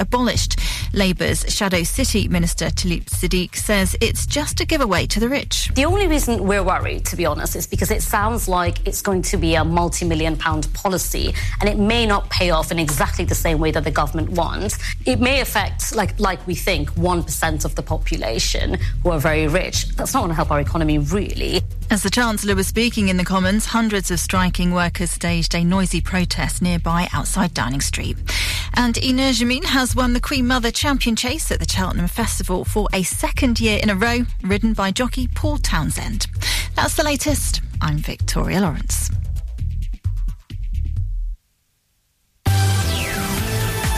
abolished. Labour's Shadow City Minister Tulip Siddiq says it's just a giveaway to the rich. The only reason we're worried, to be honest, is because it sounds like it's going to be a multi million pound policy and it may not pay off in exactly the same way that the government wants. It may affect, like, like we think, 1% of the population who are very rich. That's not going to help our economy, really. As the Chancellor was speaking in the Commons, hundreds of striking workers staged a noisy protest nearby outside Downing Street. And Energumene has won the Queen Mother Champion Chase at the Cheltenham Festival for a second year in a row, ridden by jockey Paul Townend. That's the latest. I'm Victoria Lawrence.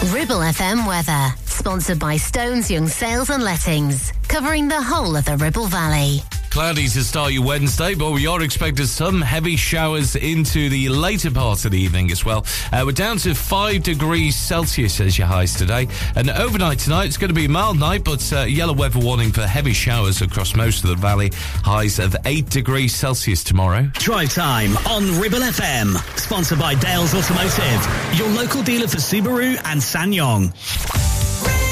Ribble FM weather, sponsored by Stones Young Sales and Lettings, covering the whole of the Ribble Valley. Cloudy to start your Wednesday, but we are expecting some heavy showers into the later part of the evening as well. Uh, we're down to 5 degrees Celsius as your highs today. And overnight tonight, it's going to be a mild night, but uh, yellow weather warning for heavy showers across most of the valley. Highs of 8 degrees Celsius tomorrow. Drive time on Ribble FM. Sponsored by Dales Automotive, your local dealer for Subaru and SsangYong.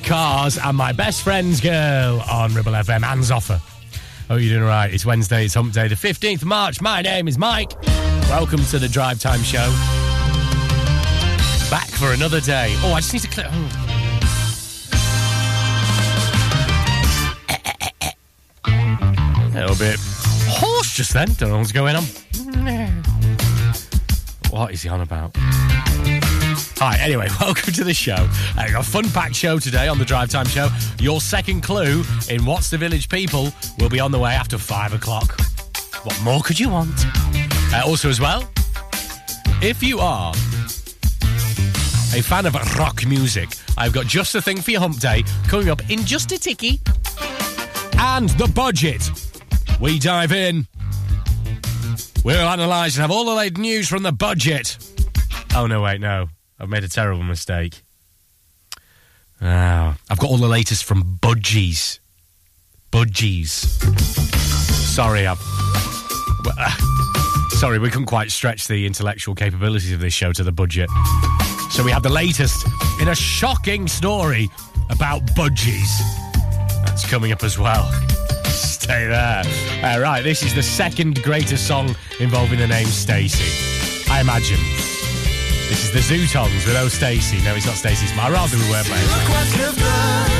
Cars and my best friend's girl on Ribble FM and Zoffer. Oh, you're doing right. It's Wednesday, it's Hump Day, the 15th of March. My name is Mike. Welcome to the Drive Time Show. back for another day. Oh, I just need to clear. Oh. A little bit hoarse just then. Don't know what's going on. What is he on about? Hi, anyway, welcome to the show. Uh, a fun packed show today on the Drive Time Show. Your second clue in What's the Village People will be on the way after five o'clock. What more could you want? Uh, also, as well, if you are a fan of rock music, I've got just the thing for your hump day coming up in just a ticky. And the budget. We dive in. We'll analyse and have all the latest news from the budget. Oh, no, wait, no. I've made a terrible mistake. Ah, I've got all the latest from Budgies. Budgies. Sorry, I've. uh, sorry, we couldn't quite stretch the intellectual capabilities of this show to the budget. So we have the latest in a shocking story about Budgies. That's coming up as well. Stay there. Uh, right, this is the second greatest song involving the name Stacy. I imagine. This is the Zutons with Oh Stacey. No, it's not Stacey Smart. I'd rather we playing.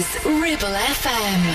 Is Ribble FM.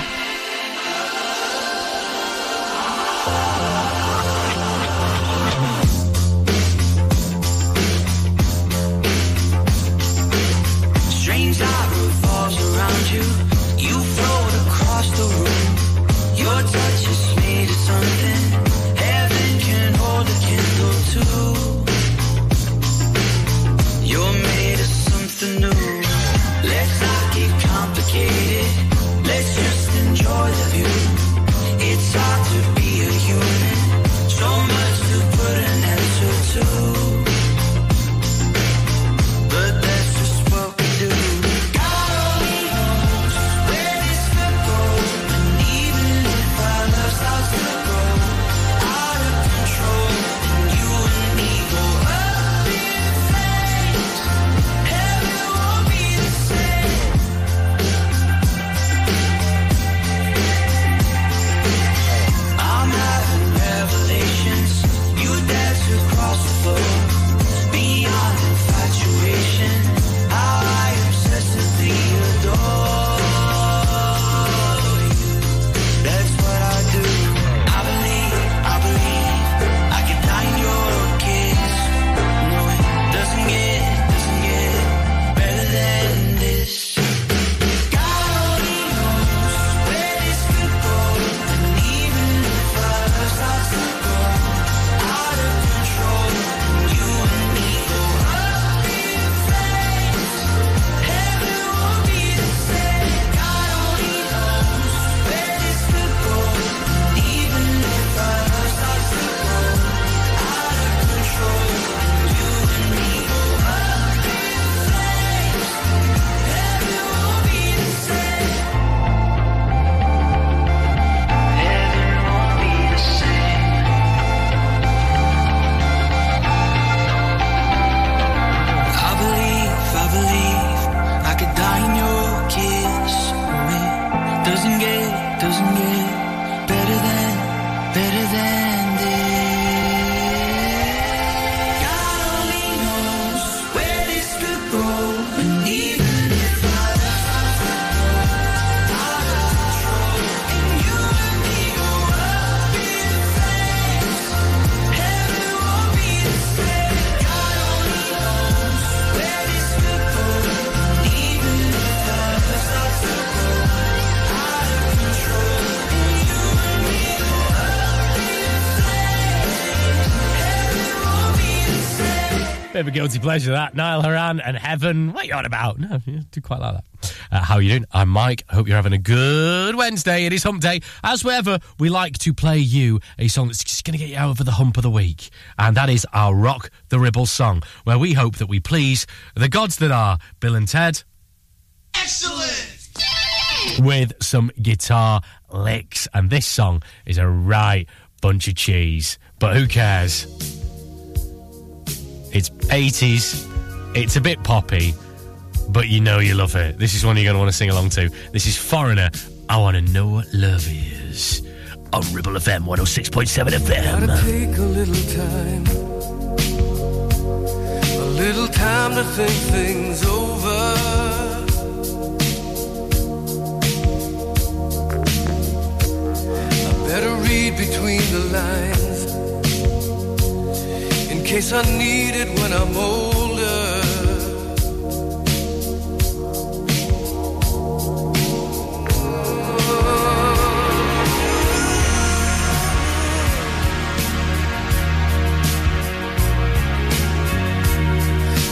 Guilty pleasure that. Niall Horan and Heaven. What are you on about? No, you do quite like that. Uh, how are you doing? I'm Mike. I hope you're having a good Wednesday. It is hump day. As ever, we like to play you a song that's just going to get you over the hump of the week. And that is our Rock the Ribble song, where we hope that we please the gods that are Bill and Ted Excellent! with some guitar licks. And this song is a right bunch of cheese. But who cares? It's 80s, it's a bit poppy, but you know you love it. This is one you're going to want to sing along to. This is Foreigner. I want to know what love is. On Ribble FM 106.7 Gotta FM. take a little time. A little time to think things over. I better read between the lines. Case I need it when I'm older.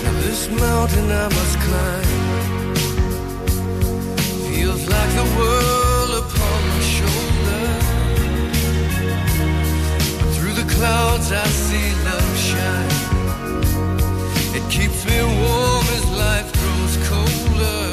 Now this mountain I must climb feels like the world the clouds I see love shine. It keeps me warm as life grows colder.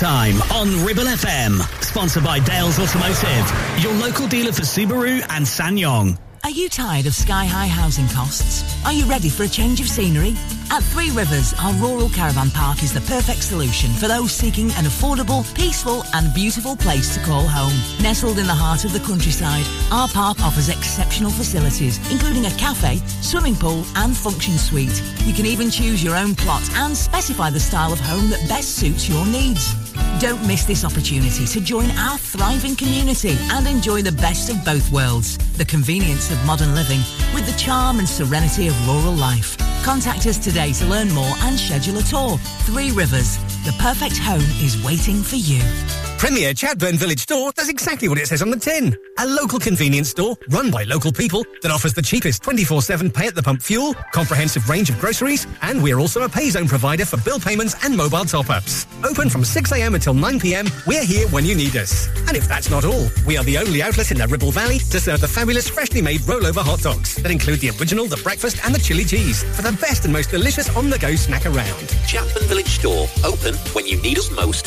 Time on Ribble FM. Sponsored by Dales Automotive, your local dealer for Subaru and SsangYong. Are you tired of sky high housing costs? Are you ready for a change of scenery? At Three Rivers, our rural caravan park is the perfect solution for those seeking an affordable, peaceful, and beautiful place to call home. Nestled in the heart of the countryside, our park offers exceptional facilities, including a cafe, swimming pool, and function suite. You can even choose your own plot and specify the style of home that best suits your needs. Don't miss this opportunity to join our thriving community and enjoy the best of both worlds. The convenience of modern living with the charm and serenity of rural life. Contact us today to learn more and schedule a tour. Three Rivers. The perfect home is waiting for you. Premier Chatburn Village Store does exactly what it says on the tin. A local convenience store run by local people that offers the cheapest 24-7 pay at the pump fuel, comprehensive range of groceries, and we're also a pay zone provider for bill payments and mobile top-ups. Open from 6am until 9pm, we're here when you need us. And if that's not all, we are the only outlet in the Ribble Valley to serve the fabulous freshly made rollover hot dogs that include the original, the breakfast and the chili cheese for the best and most delicious on-the-go snack around. Chatburn Village Store, open when you need us most.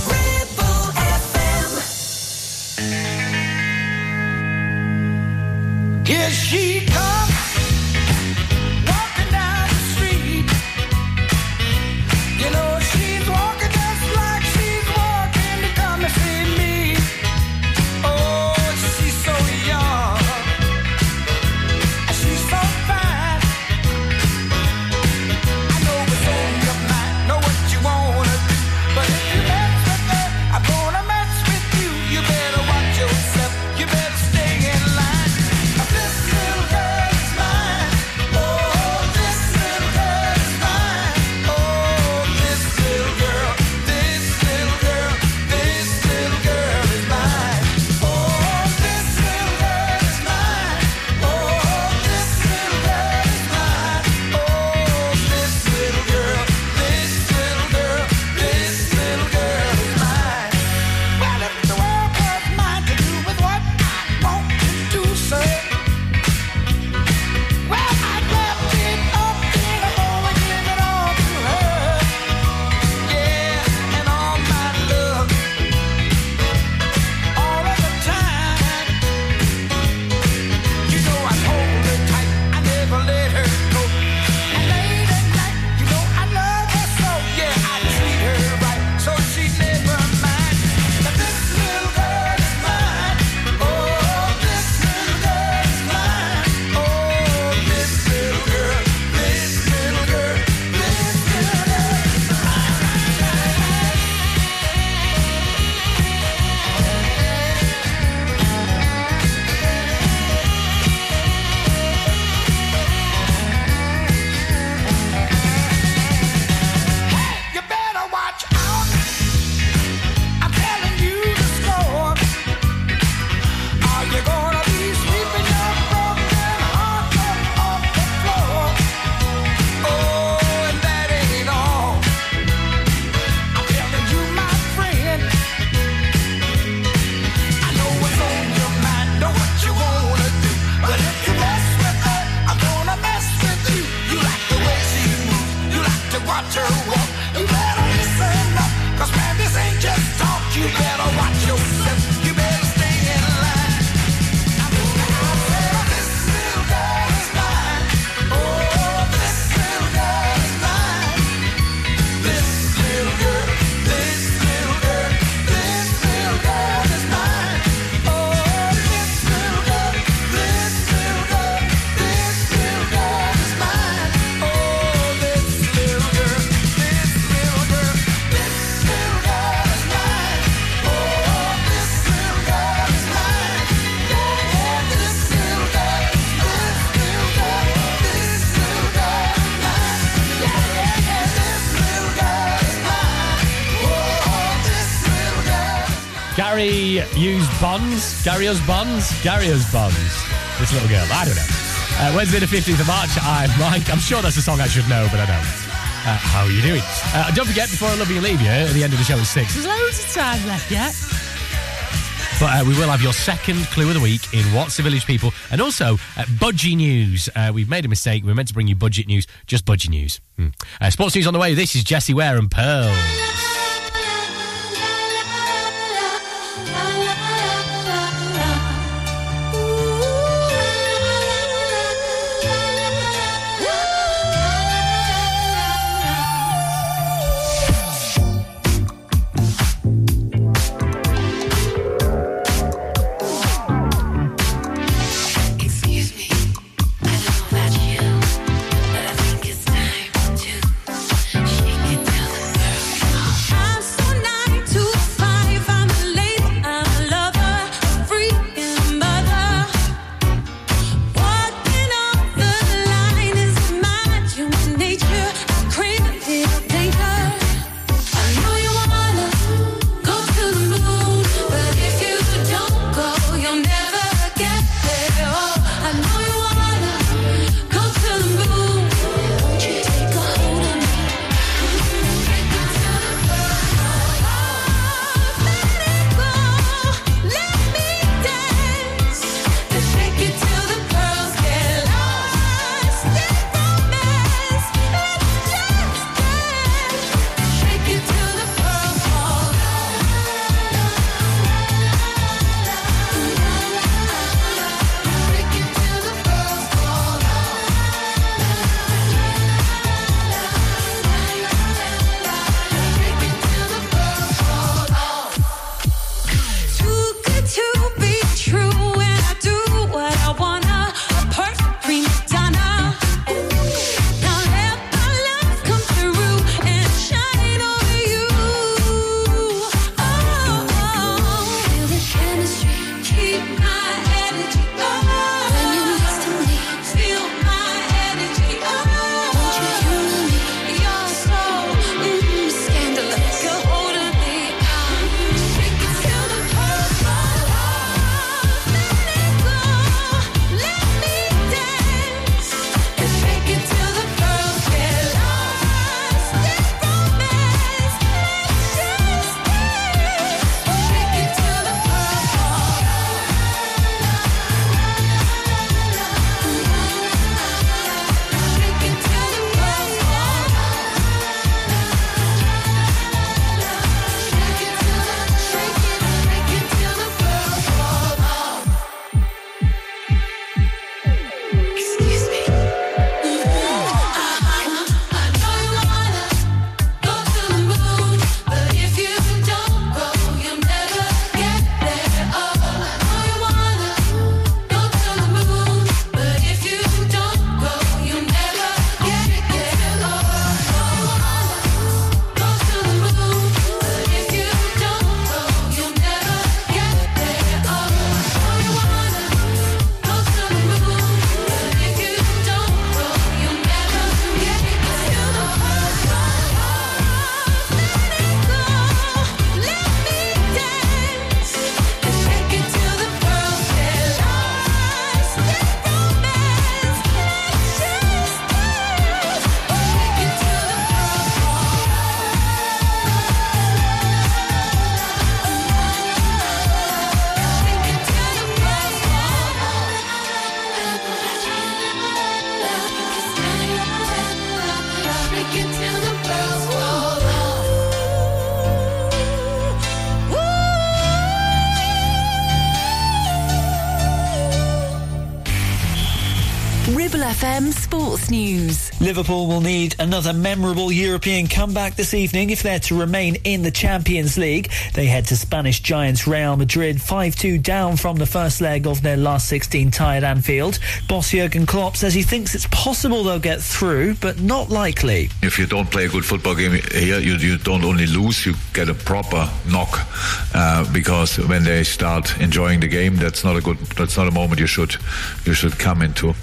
Used bonds. Gary U.S. Bonds. Gary U.S. Bonds. This little girl. I don't know. Uh, Wednesday the 15th of March. I'm Mike. I'm sure that's a song I should know, but I don't. Uh, how are you doing? Uh, don't forget, before I love you leave you, at the end of the show at six. There's loads of time left yet. But uh, we will have your second clue of the week in What's the Village People and also uh, Budgie News. Uh, we've made a mistake. We were meant to bring you budget news, just Budgie News. Uh, sports news on the way. This is Jessie Ware and Pearl. Liverpool will need another memorable European comeback this evening if they're to remain in the Champions League. They head to Spanish giants Real Madrid 5-2 down from the first leg of their last 16 tie at Anfield. Boss Jurgen Klopp says he thinks it's possible they'll get through, but not likely. If you don't play a good football game here, you, you don't only lose, you get a proper knock. Uh, because when they start enjoying the game, that's not a good, that's not a moment you should, you should come into.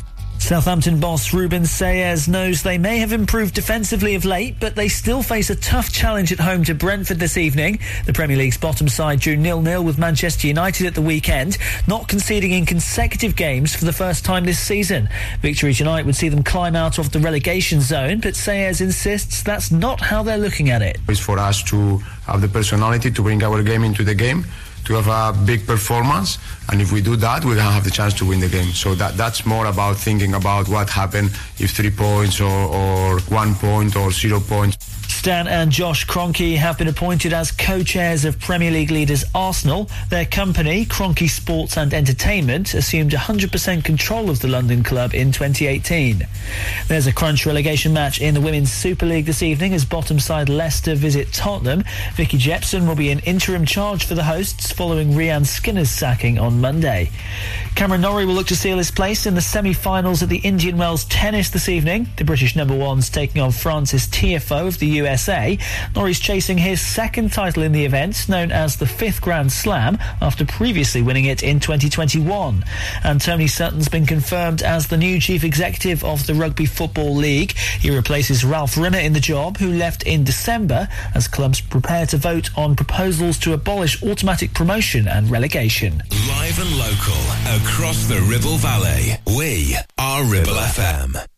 Southampton boss Ruben Selles knows they may have improved defensively of late, but they still face a tough challenge at home to Brentford this evening. The Premier League's bottom side drew nil-nil with Manchester United at the weekend, not conceding in consecutive games for the first time this season. Victory tonight would see them climb out of the relegation zone, but Selles insists that's not how they're looking at it. It's for us to have the personality to bring our game into the game, to have a big performance, and if we do that, we're gonna have the chance to win the game. So that that's more about thinking about what happened if three points or, or one point or zero points. Stan and Josh Kroenke have been appointed as co-chairs of Premier League leaders Arsenal. Their company, Kroenke Sports and Entertainment, assumed 100% control of the London club in 2018. There's a crunch relegation match in the Women's Super League this evening as bottom side Leicester visit Tottenham. Vicky Jepson will be in interim charge for the hosts following Rehanne Skinner's sacking on Monday. Cameron Norrie will look to seal his place in the semi-finals at the Indian Wells Tennis this evening. The British number one's taking on Frances Tiafoe of the USA. Norrie's chasing his second title in the event, known as the fifth Grand Slam, after previously winning it in 2021. And Tony Sutton's been confirmed as the new chief executive of the Rugby Football League. He replaces Ralph Rimmer in the job, who left in December, as clubs prepare to vote on proposals to abolish automatic promotion and relegation. Live and local across the Ribble Valley. We are Ribble FM.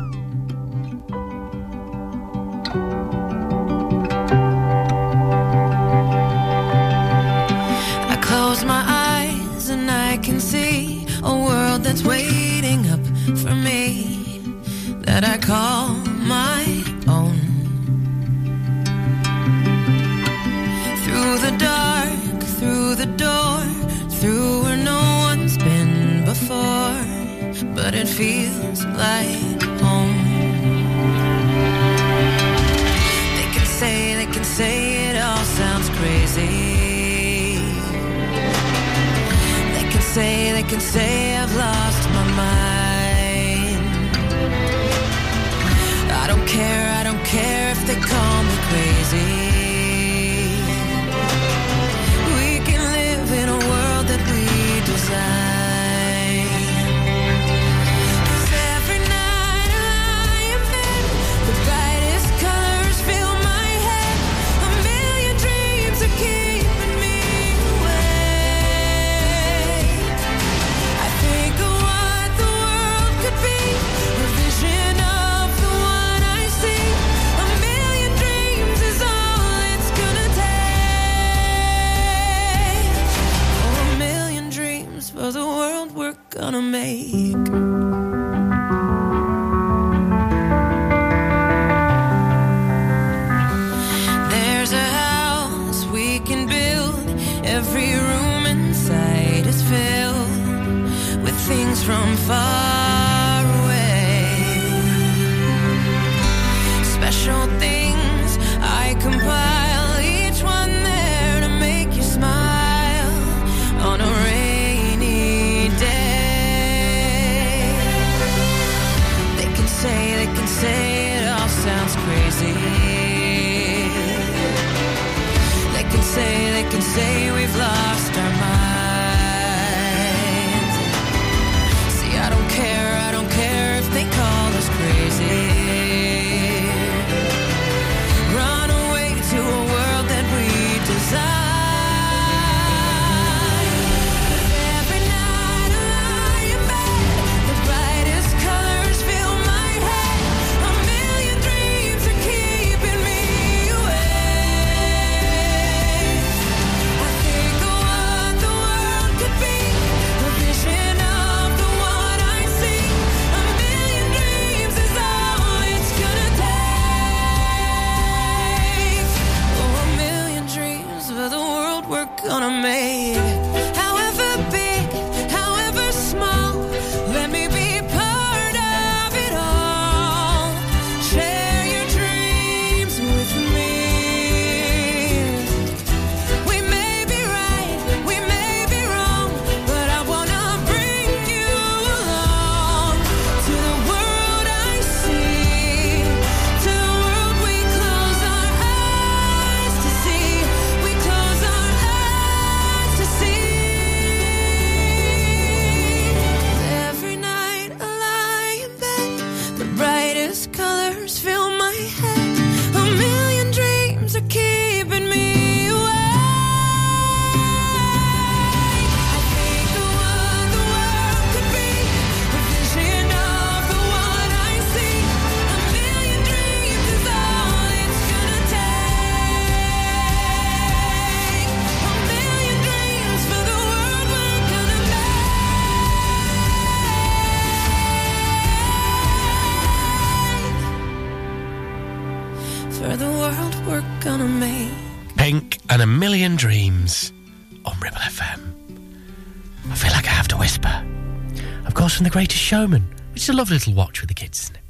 Showman, which is a lovely little watch with the kids, isn't it?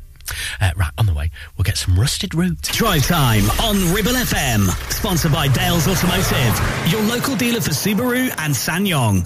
Uh, right, on the way, we'll get some rusted root. Drive time on Ribble FM, sponsored by Dales Automotive, your local dealer for Subaru and SsangYong.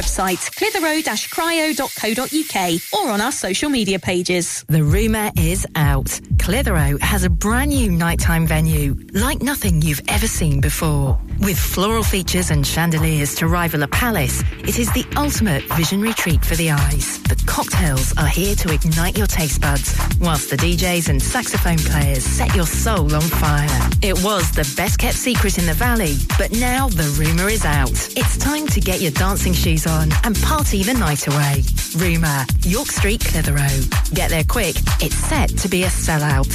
clitheroe-cryo.co.uk or on our social media pages. The rumour is out. Clitheroe has a brand new nighttime venue, like nothing you've ever seen before. With floral features and chandeliers to rival a palace, it is the ultimate visionary treat for the eyes. The cocktails are here to ignite your taste buds, whilst the DJs and saxophone players set your soul on fire. It was the best kept secret in the valley, but now the rumour is out. It's time to get your dancing shoes on and party the night away. Rumour, York Street, Clitheroe. Get there quick, it's set to be a sellout.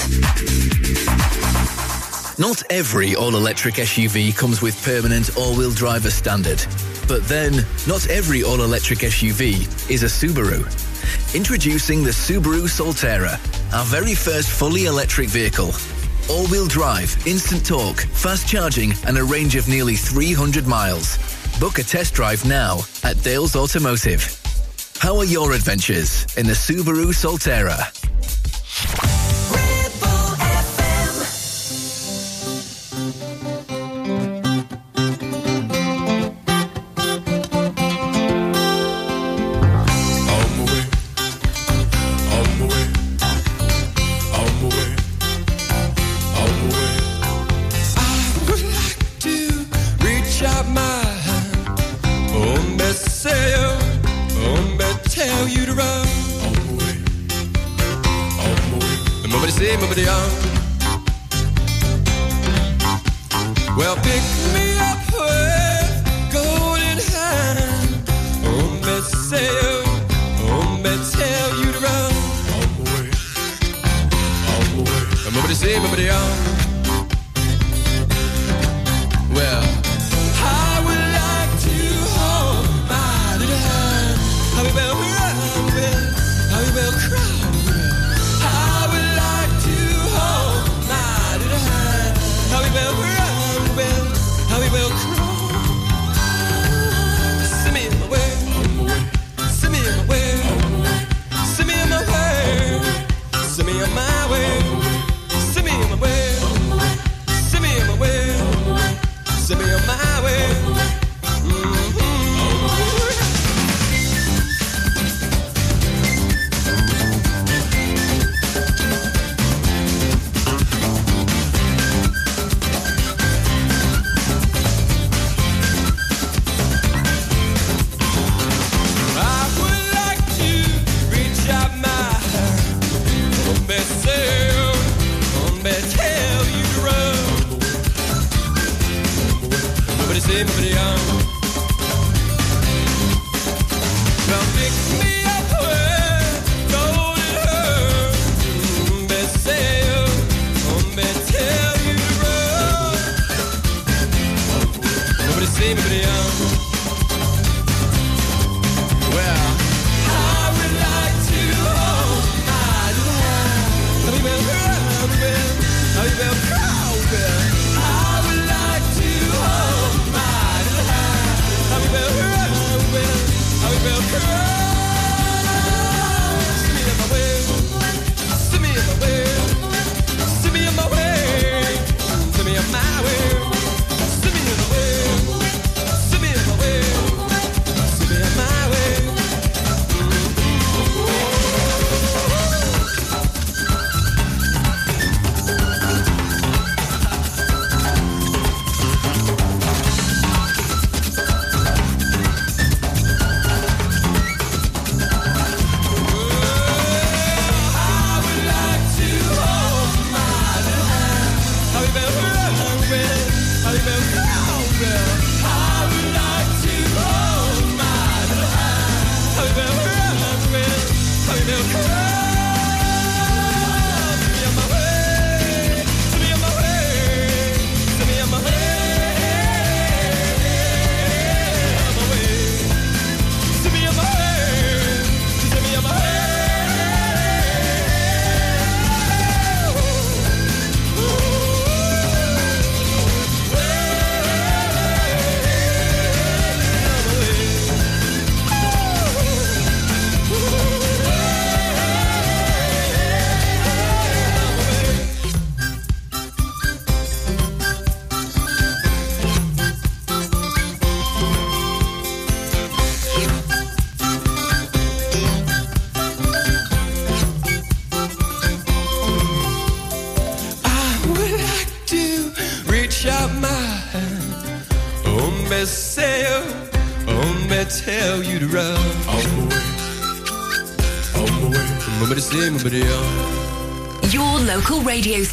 Not every all-electric SUV comes with permanent all-wheel drive as standard. But then, not every all-electric SUV is a Subaru. Introducing the Subaru Solterra, our very first fully electric vehicle. All-wheel drive, instant torque, fast charging, and a range of nearly 300 miles. Book a test drive now at Dales Automotive. How are your adventures in the Subaru Solterra?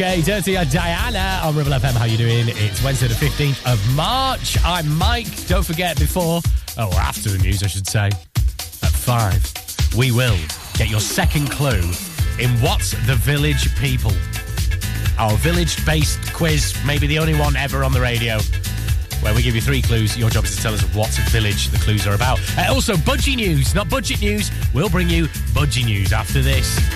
DJ Dirty and Diana on Ribble FM. How you doing? It's Wednesday the 15th of March. I'm Mike. Don't forget before, oh, after the news, I should say, at 5, we will get your second clue in What's the Village People? Our village-based quiz, maybe the only one ever on the radio where we give you three clues. Your job is to tell us what village the clues are about. Uh, also, budgie news, not budget news. We'll bring you budgie news after this.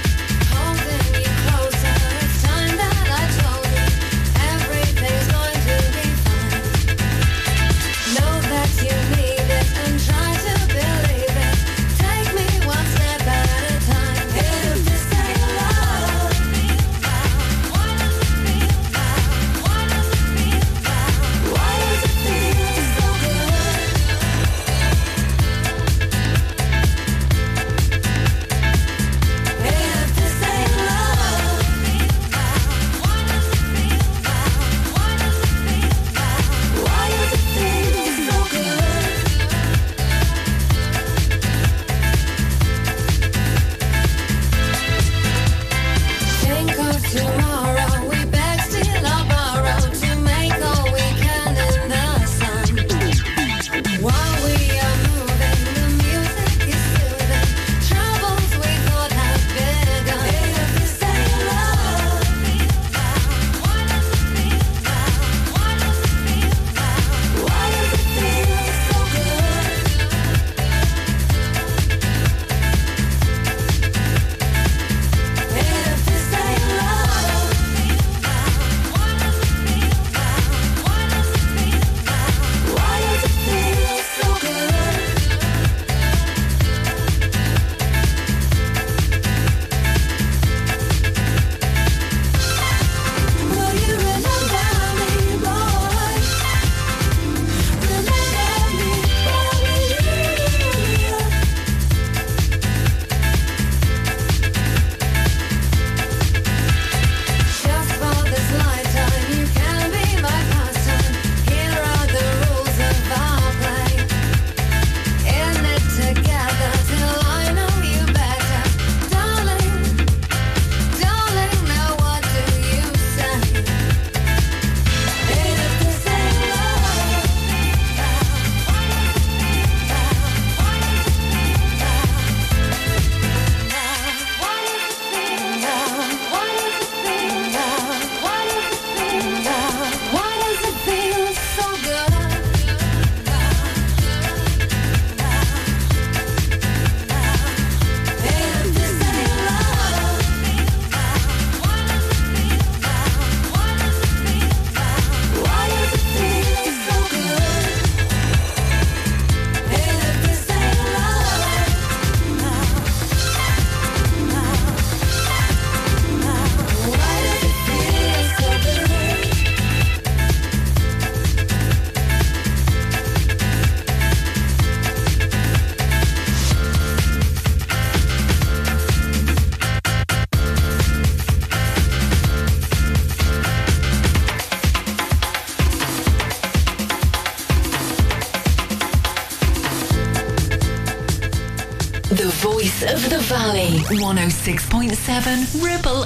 106.7 Ribble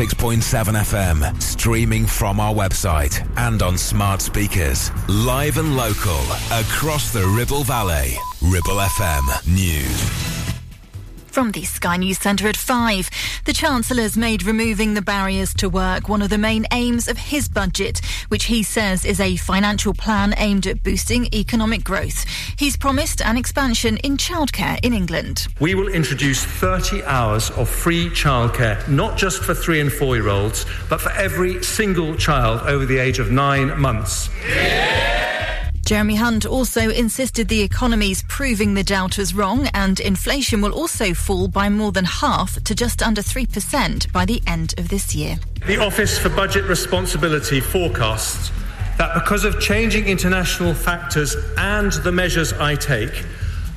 106.7 FM, streaming from our website and on smart speakers. Live and local across the Ribble Valley. Ribble FM News. From the Sky News Centre at 5, the Chancellor's made removing the barriers to work one of the main aims of his budget, which he says is a financial plan aimed at boosting economic growth. He's promised an expansion in childcare in England. We will introduce 30 hours of free childcare, not just for three and four year olds, but for every single child over the age of nine months. Jeremy Hunt also insisted the economy's proving the doubters wrong and inflation will also fall by more than half to just under 3% by the end of this year. The Office for Budget Responsibility forecasts that because of changing international factors and the measures I take,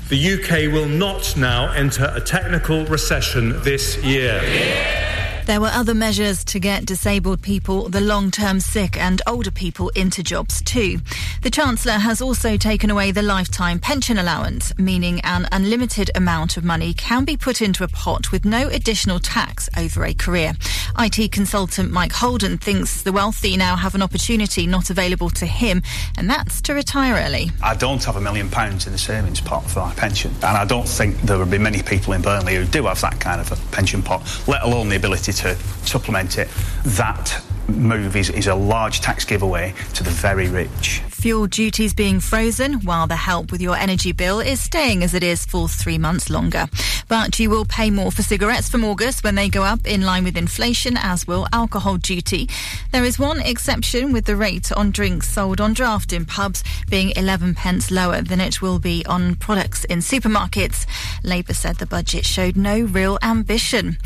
the UK will not now enter a technical recession this year. There were other measures to get disabled people, the long term sick, and older people into jobs too. The Chancellor has also taken away the lifetime pension allowance, meaning an unlimited amount of money can be put into a pot with no additional tax over a career. IT consultant Mike Holden thinks the wealthy now have an opportunity not available to him, and that's to retire early. I don't have a million pounds in the savings pot for my pension, and I don't think there would be many people in Burnley who do have that kind of a pension pot, let alone the ability to supplement it. That move is, is a large tax giveaway to the very rich. Fuel duties being frozen, while the help with your energy bill is staying as it is for three months longer. But you will pay more for cigarettes from August when they go up in line with inflation, as will alcohol duty. There is one exception with the rate on drinks sold on draft in pubs being 11 pence lower than it will be on products in supermarkets. Labour said the budget showed no real ambition.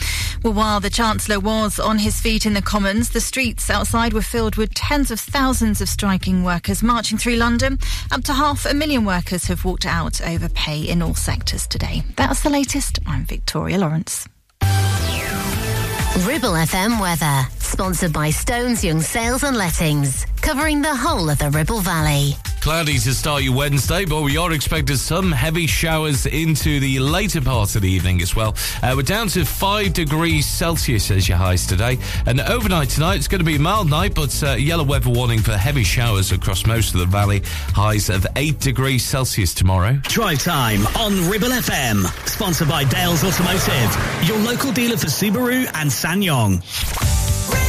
Well, while the Chancellor was on his feet in the Commons, the streets outside were filled with tens of thousands of striking workers marching through London. Up to half a million workers have walked out over pay in all sectors today. That's the latest. I'm Victoria Lawrence. Ribble FM weather, sponsored by Stones Young Sales and Lettings, covering the whole of the Ribble Valley. Cloudy to start your Wednesday, but we are expecting some heavy showers into the later part of the evening as well. Uh, we're down to 5 degrees Celsius as your highs today. And overnight tonight, it's going to be a mild night, but uh, yellow weather warning for heavy showers across most of the valley. Highs of 8 degrees Celsius tomorrow. Drive time on Ribble FM. Sponsored by Dales Automotive, your local dealer for Subaru and SsangYong.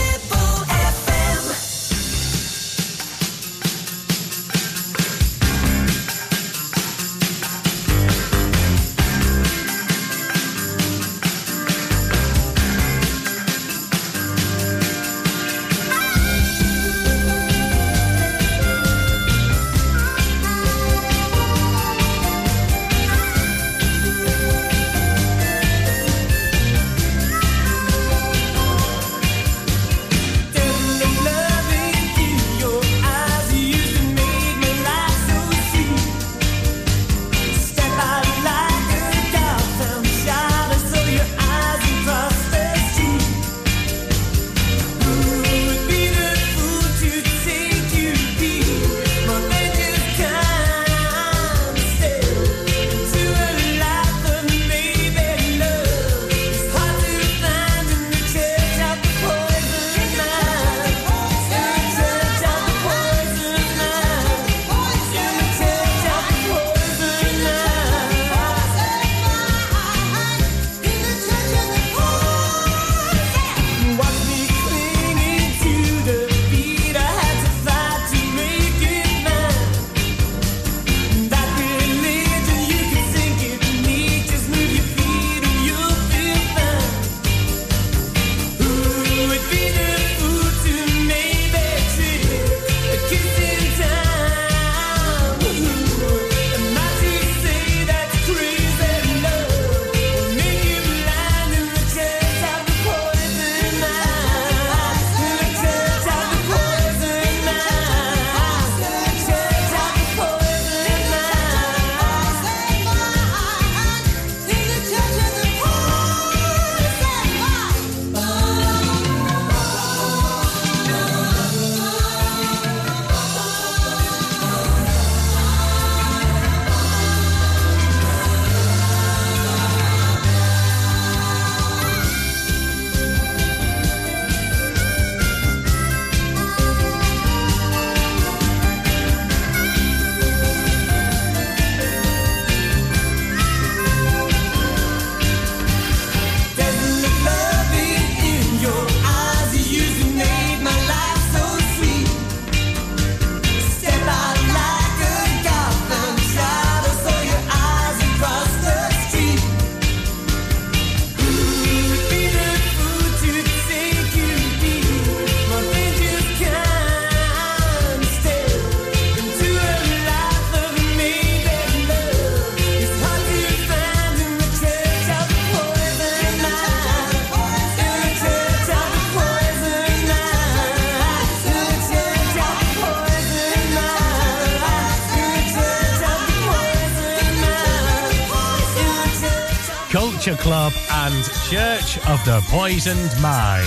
Of the Poisoned Mind.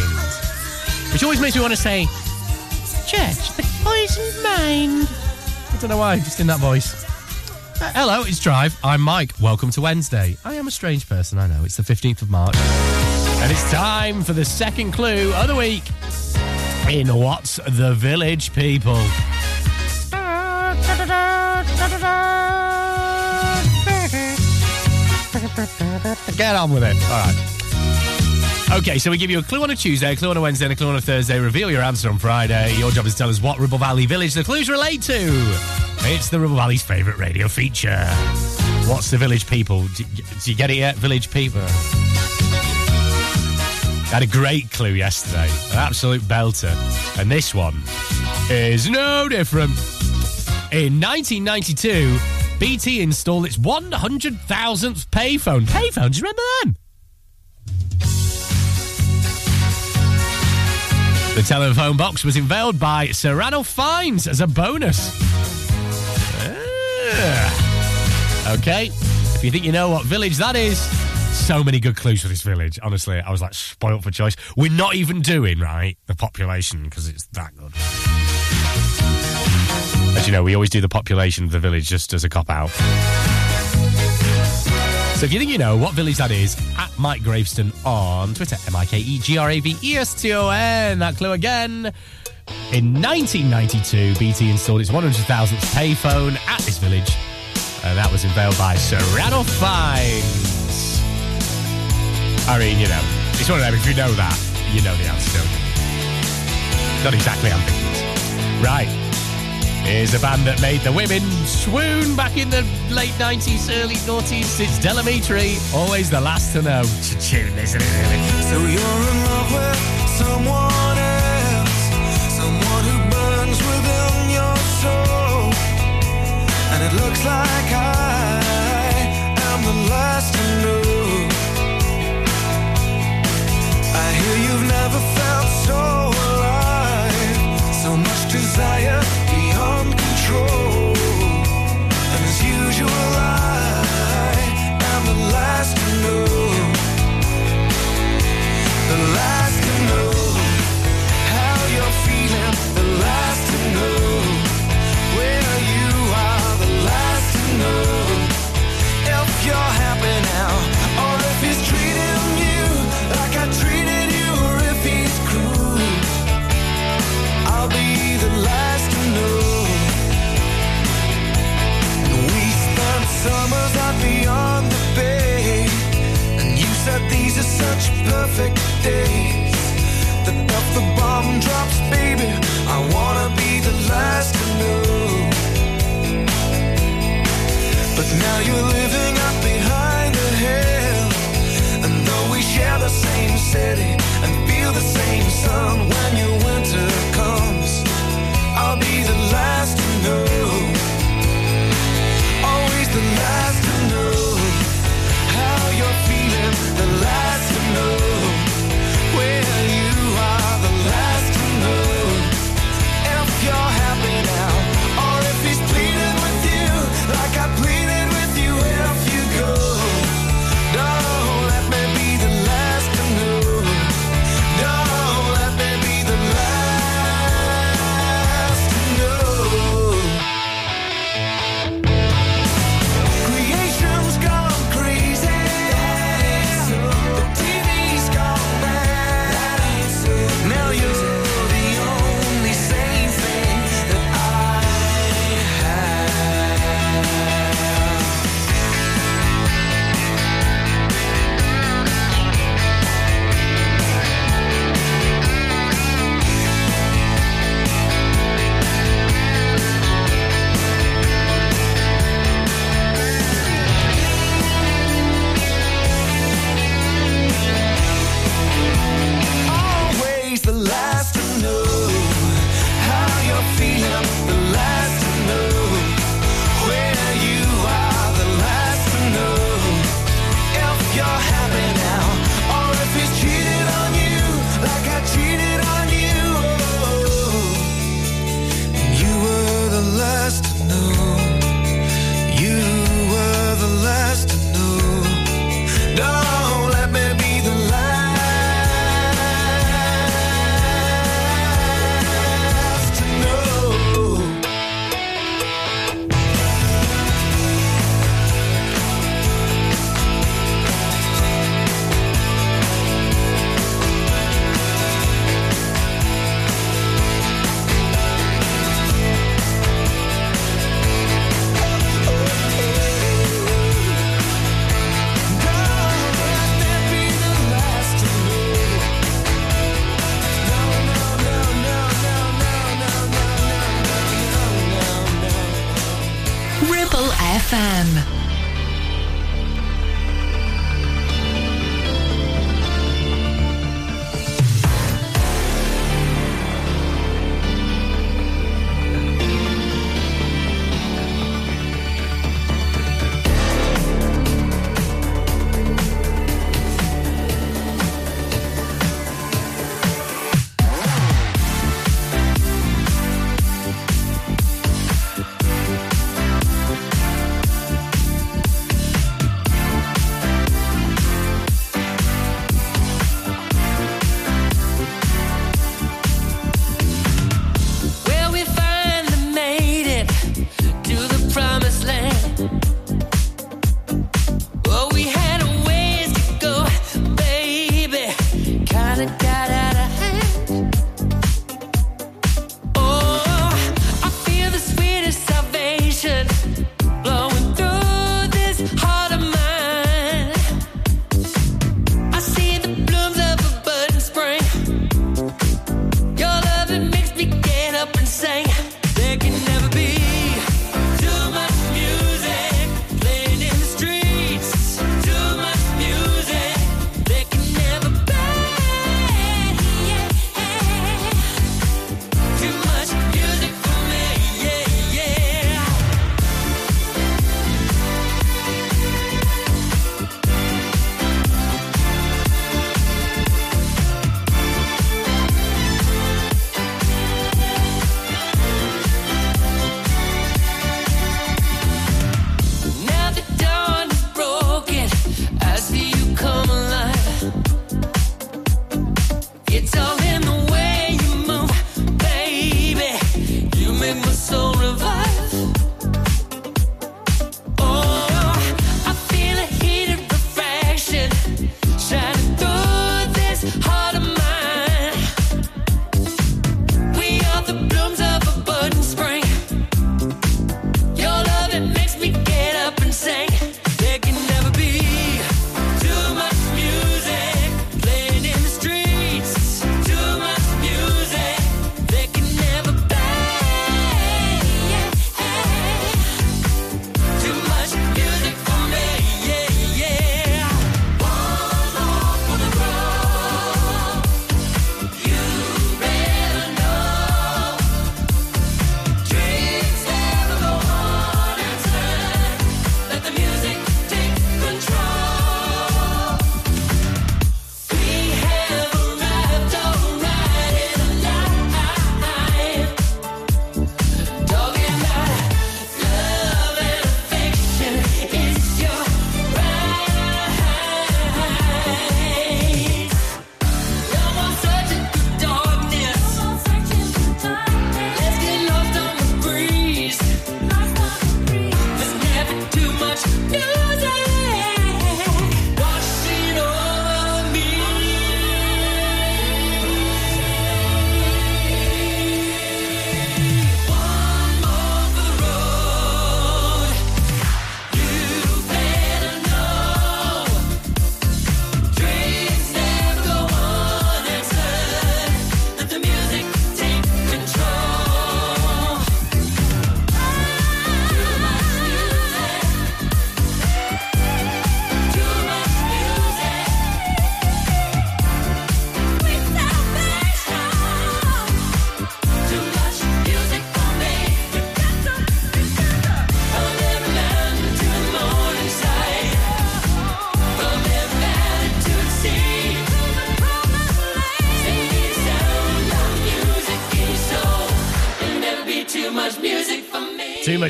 Which always makes me want to say, Church, the Poisoned Mind. I don't know why, just in that voice. Uh, hello, it's Drive. I'm Mike. Welcome to Wednesday. I am a strange person, I know. It's the 15th of March. And it's time for the second clue of the week in What's the Village People. Get on with it. All right. Okay, so we give you a clue on a Tuesday, a clue on a Wednesday, and a clue on a Thursday. Reveal your answer on Friday. Your job is to tell us what Ribble Valley village the clues relate to. It's the Ribble Valley's favourite radio feature. What's the village people? Do you, get it yet? Village people. Had a great clue yesterday, an absolute belter. And this one is no different. In 1992, BT installed its 100,000th payphone. Payphone, do you remember them? The telephone box was unveiled by Sir Ranulph Fiennes as a bonus. Ah. Okay, if you think you know what village that is, so many good clues for this village. Honestly, I was like spoilt for choice. We're not even doing, right, the population because it's that good. As you know, we always do the population of the village just as a cop out. So if you think you know what village that is, at Mike Graveston on Twitter, M I K E G R A V E S T O N. That clue again. In 1992, BT installed its 100,000th payphone at this village, and that was unveiled by Serrano Fines. I mean, you know, it's one of them. If you know that, you know the answer, don't you? Not exactly ambiguous. Right. Here's a band that made the women swoon back in the late 90s, early noughties. It's Del Amitri, always the last to know. Tune, isn't it? So you're in love with someone else, someone who burns within your soul. And it looks like I am the last to know. I hear you've never felt so alive, so much desire beyond control. And as usual, I am the last to know. Days. If the bomb drops, baby, I wanna be the last to know. But now you're living up behind the hill. And though we share the same city and feel the same sun when your winter comes, I'll be the last to know. Always the last FM.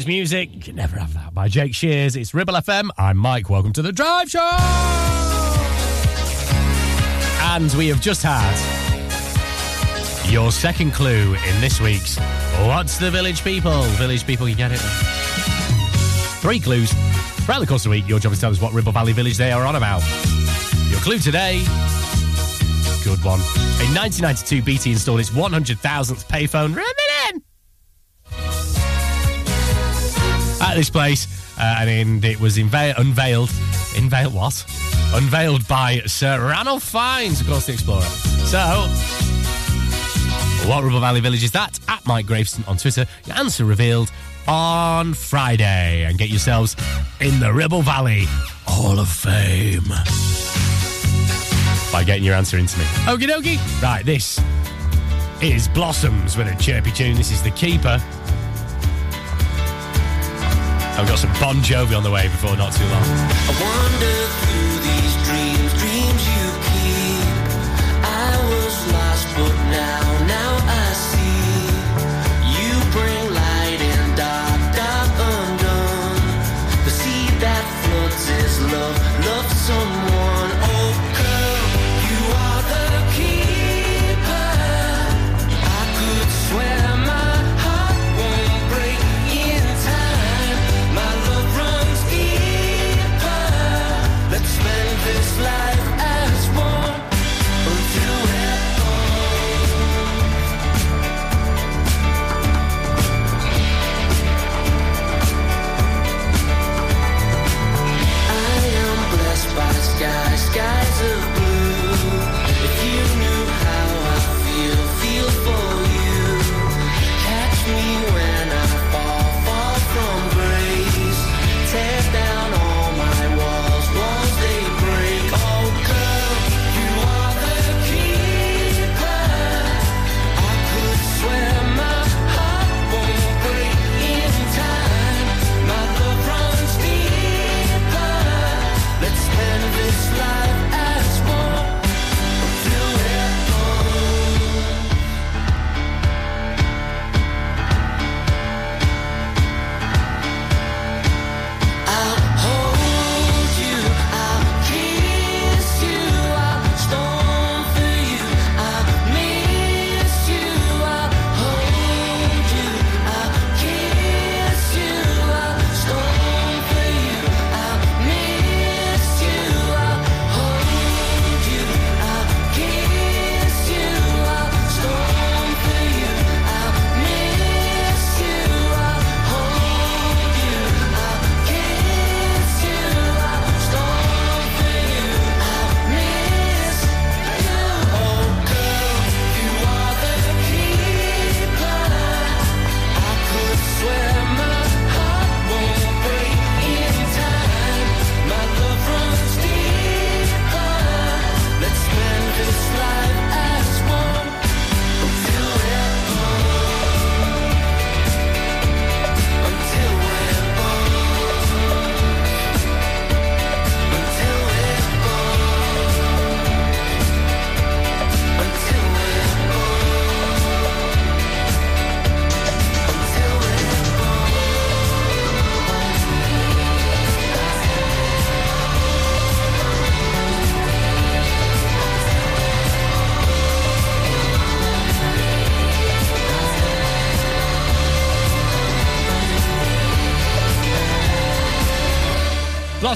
Music. You can never have that by Jake Shears. It's Ribble FM. I'm Mike. Welcome to the Drive Show. And we have just had your second clue in this week's What's the Village People? Village People, you get it. Three clues. Throughout the course of the week, your job is to tell us what Ribble Valley Village they are on about. Your clue today good one. A 1992, BT installed its 100,000th payphone. Remember? at this place, uh, and it was inve- unveiled. Unveiled what? Unveiled by Sir Ranulph Fiennes, of course, the explorer. So, what Ribble Valley Village is that? At Mike Graveston on Twitter. Your answer revealed on Friday. And get yourselves in the Ribble Valley Hall of Fame by getting your answer into me. Okie dokie. Right, this is Blossoms with a chirpy tune. This is The Keeper. I've got some Bon Jovi on the way before not too long. Skies,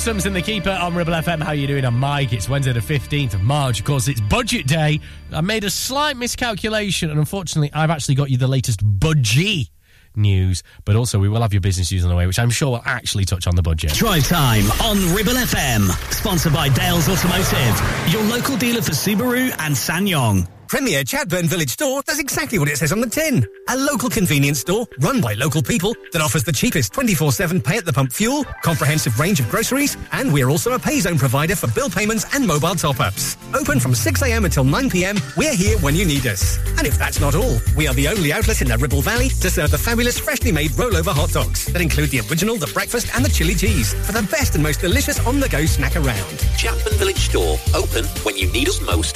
Blossoms and the Keeper on Ribble FM. How are you doing? I'm Mike. It's Wednesday the 15th of March. Of course, it's budget day. I made a slight miscalculation, and unfortunately, I've actually got you the latest budgie news. But also, we will have your business news on the way, which I'm sure will actually touch on the budget. Drive time on Ribble FM. Sponsored by Dales Automotive, your local dealer for Subaru and SsangYong. Premier Chatburn Village Store does exactly what it says on the tin. A local convenience store run by local people that offers the cheapest 24-7 pay at the pump fuel, comprehensive range of groceries, and we're also a pay zone provider for bill payments and mobile top-ups. Open from 6am until 9pm, we're here when you need us. And if that's not all, we are the only outlet in the Ribble Valley to serve the fabulous freshly made rollover hot dogs that include the original, the breakfast and the chili cheese for the best and most delicious on-the-go snack around. Chatburn Village Store, open when you need us most.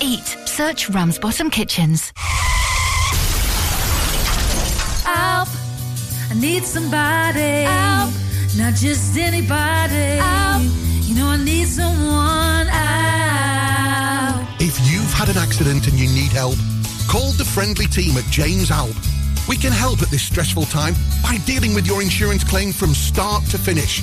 eat. Search Ramsbottom Kitchens. Help! I need somebody. Help! Not just anybody. Help! You know I need someone. Help! If you've had an accident and you need help, call the friendly team at James Alp. We can help at this stressful time by dealing with your insurance claim from start to finish.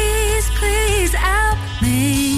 please help me?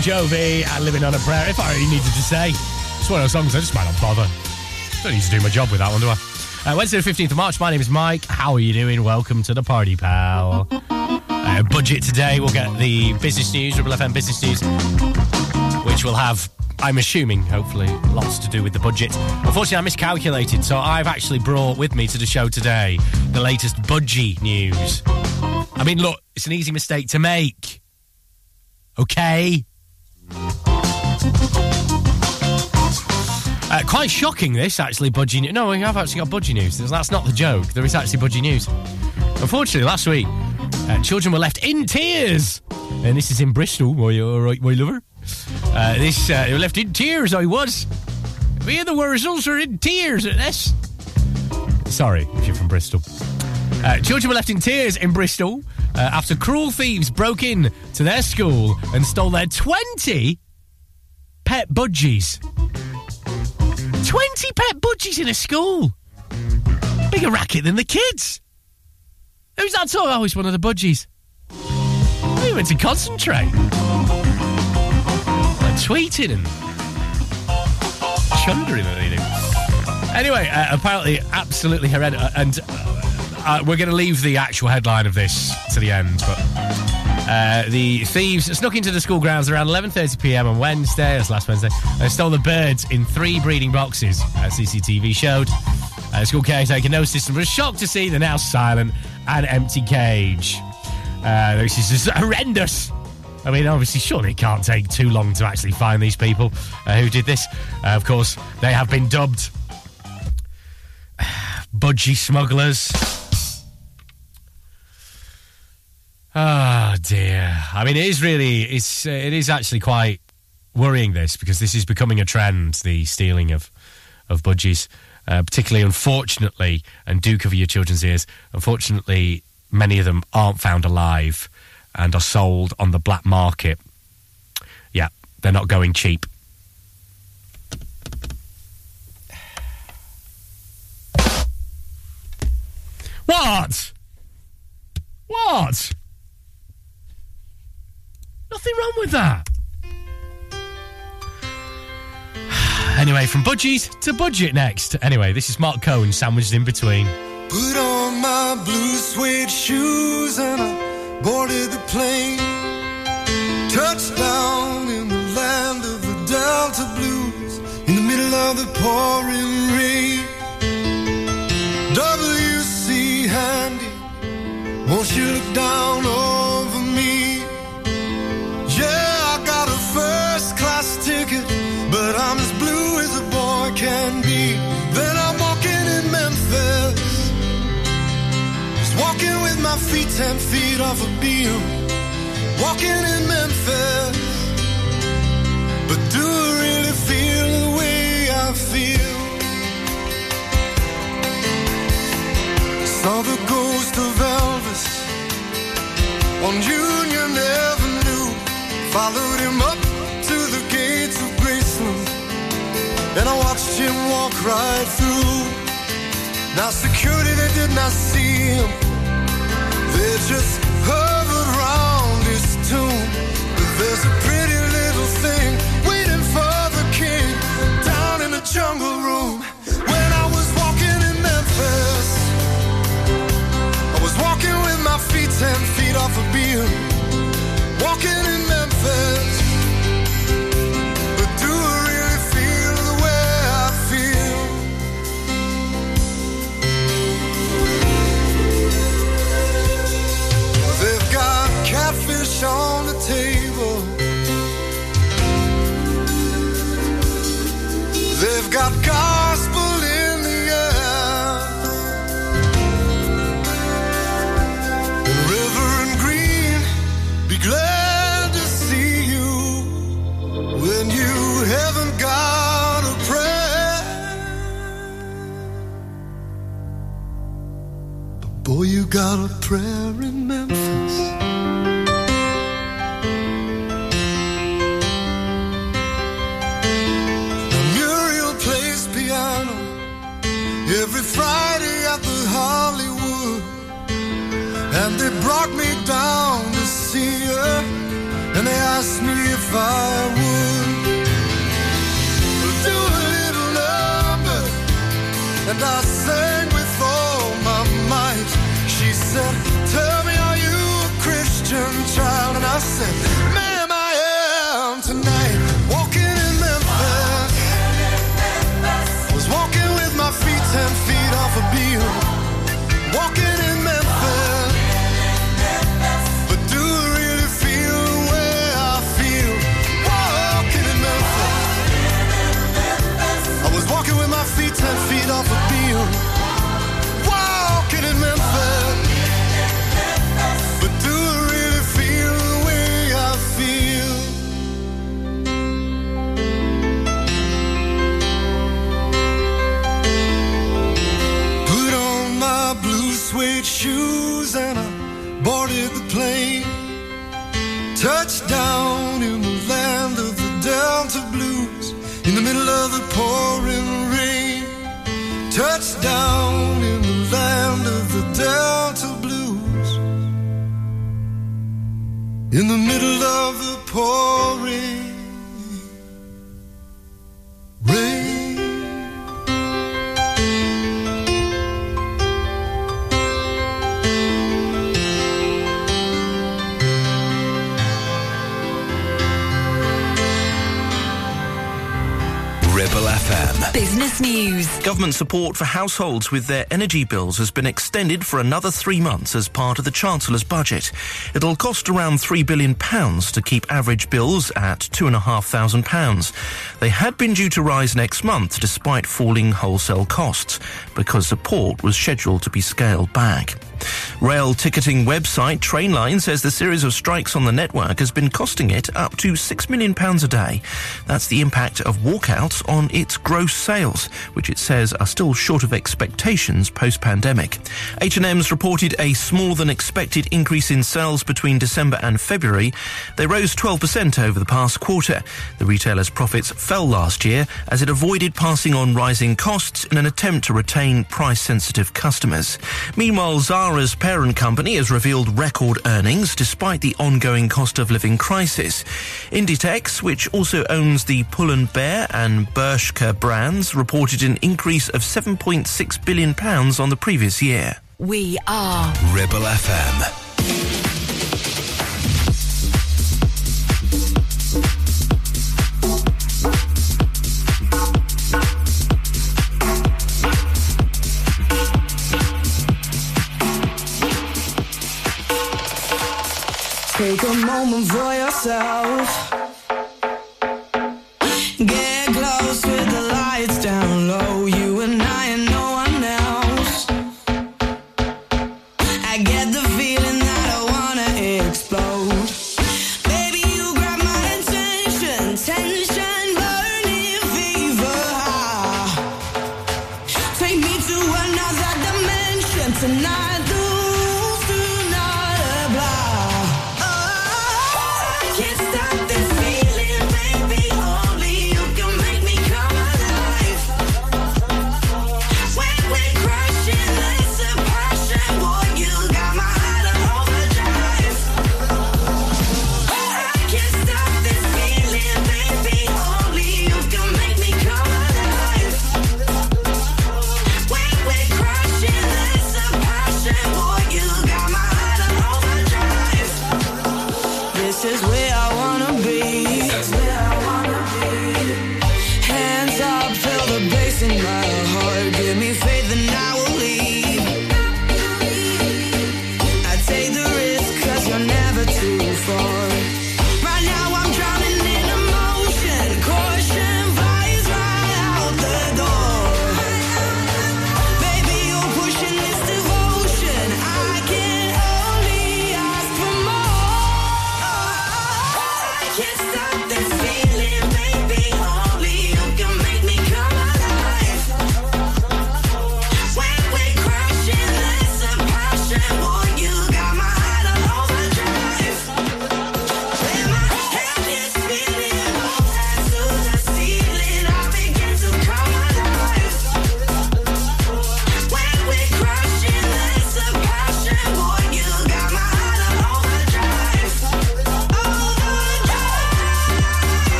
Jovi and Living on a Prayer. If I really needed to say, it's one of those songs I just might not bother. Don't need to do my job with that one, do I? Uh, Wednesday, the 15th of March. My name is Mike. How are you doing? Welcome to the party, pal. Uh, budget today. We'll get the business news, Ribble FM business news, which will have, I'm assuming, hopefully, lots to do with the budget. Unfortunately, I miscalculated, so I've actually brought with me to the show today the latest budgie news. I mean, look, it's an easy mistake to make. Okay? Uh, quite shocking, this actually, budgie news. No, we have actually got budgie news. That's not the joke. There is actually budgie news. Unfortunately, last week, uh, children were left in tears. And this is in Bristol, my, all right, my lover. Uh, this, uh, they were left in tears, I was. Me and the Wurzels are in tears at this. Sorry if you're from Bristol. Uh, children were left in tears in Bristol uh, after cruel thieves broke in to their school and stole their 20 pet budgies. 20 pet budgies in a school. Bigger racket than the kids. Who's that talking? Oh, it's one of the budgies. He went to concentrate. Like tweeting and chundering they do. Anyway, uh, apparently absolutely horrendous. And uh, we're going to leave the actual headline of this to the end, but uh, the thieves snuck into the school grounds around 11:30 p.m. on Wednesday, as last Wednesday, They stole the birds in three breeding boxes. Uh, CCTV showed. Uh, school caretaker noticed and was shocked to see the now silent and empty cage. Uh, this is just horrendous. I mean, obviously, surely it can't take too long to actually find these people uh, who did this. Uh, of course, they have been dubbed budgie smugglers. Ah, dear. I mean, it is really, it's, uh, it is actually quite worrying this because this is becoming a trend, the stealing of, of budgies. Uh, particularly, unfortunately, and do cover your children's ears, unfortunately, many of them aren't found alive and are sold on the black market. Yeah, they're not going cheap. What? What? Nothing wrong with that. Anyway, from budgies to budget next. Anyway, this is Marc Cohn sandwiched in between. Put on my blue suede shoes and I boarded the plane. Touchdown in the land of the Delta Blues in the middle of the pouring rain. WC Handy, won't you look down over walking with my feet ten feet off a beam. Walking in Memphis, but do I really feel the way I feel? Saw the ghost of Elvis on Union Avenue. Followed him up to the gates of Graceland, and I watched him walk right through. Now security they did not see him, they just hovered round his tomb. But there's a pretty little thing waiting for the king down in the jungle room. When I was walking in Memphis, I was walking with my feet ten feet off. Walking in Memphis. Down to see her. and they asked me if I would do a little number, and I sang with all my might. She said, Tell me, are you a Christian child? And I said, Ma'am, I am tonight. Walking in Memphis. Was walking with my feet ten feet Touchdown in the land of the Delta Blues in the middle of the pouring rain. Touchdown in the land of the Delta Blues in the middle of the pouring News. Government support for households with their energy bills has been extended for another three months as part of the Chancellor's budget. It'll cost around £3 billion to keep average bills at £2,500. They had been due to rise next month despite falling wholesale costs because support was scheduled to be scaled back. Rail ticketing website Trainline says the series of strikes on the network has been costing it up to £6 million a day. That's the impact of walkouts on its gross sales, which it says are still short of expectations post-pandemic. H&M's reported a smaller than expected increase in sales between December and February. They rose 12% over the past quarter. The retailer's profits fell last year as it avoided passing on rising costs in an attempt to retain price-sensitive customers. Meanwhile, Zara's parent company has revealed record earnings despite the ongoing cost of living crisis. Inditex, which also owns the Pull and Bear and Bershka brands, reported an increase of 7.6 billion pounds on the previous year. We are Ribble FM. Take a moment for yourself. Get close with the lights down low. You and I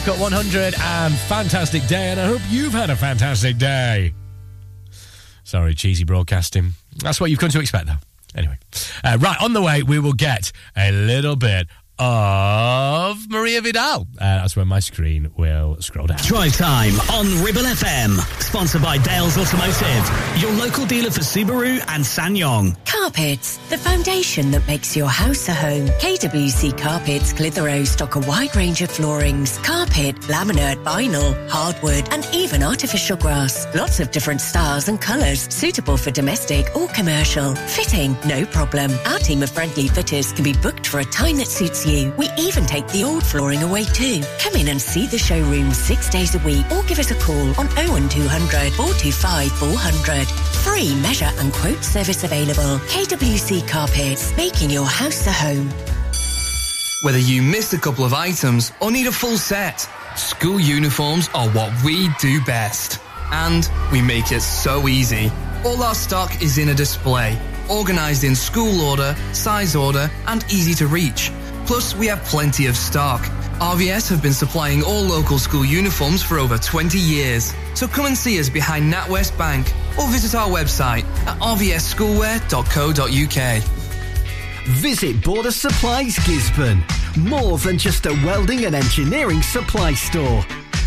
Haircut 100 and fantastic day, and I hope you've had a fantastic day. Sorry, cheesy broadcasting. That's what you've come to expect, though. Anyway, uh, right on the way, we will get a little bit of Maria Vidal. Uh, that's when my screen will scroll down. Drive time on Ribble FM. Sponsored by Dales Automotive, your local dealer for Subaru and SsangYong. Carpets, the foundation that makes your house a home. KWC Carpets Clitheroe stock a wide range of floorings, carpet, laminate, vinyl, hardwood, and even artificial grass. Lots of different styles and colours, suitable for domestic or commercial. Fitting, no problem. Our team of friendly fitters can be booked for a time that suits you. We even take the old flooring away too. Come in and see the showroom six days a week or give us a call on 01200 425 400. Free measure and quote service available. KWC Carpets, making your house a home. Whether you missed a couple of items or need a full set, school uniforms are what we do best. And we make it so easy. All our stock is in a display, organized in school order, size order, and easy to reach. Plus, we have plenty of stock. RVS have been supplying all local school uniforms for over 20 years. So come and see us behind NatWest Bank or visit our website at rvsschoolwear.co.uk. Visit Border Supplies Gisburn. More than just a welding and engineering supply store.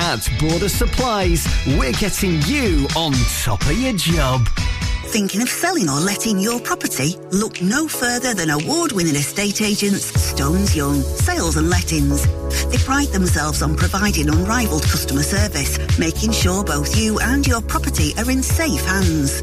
At Border Supplies, we're getting you on top of your job. Thinking of selling or letting your property? Look no further than award-winning estate agents Stones Young Sales and Lettings. They pride themselves on providing unrivaled customer service, making sure both you and your property are in safe hands.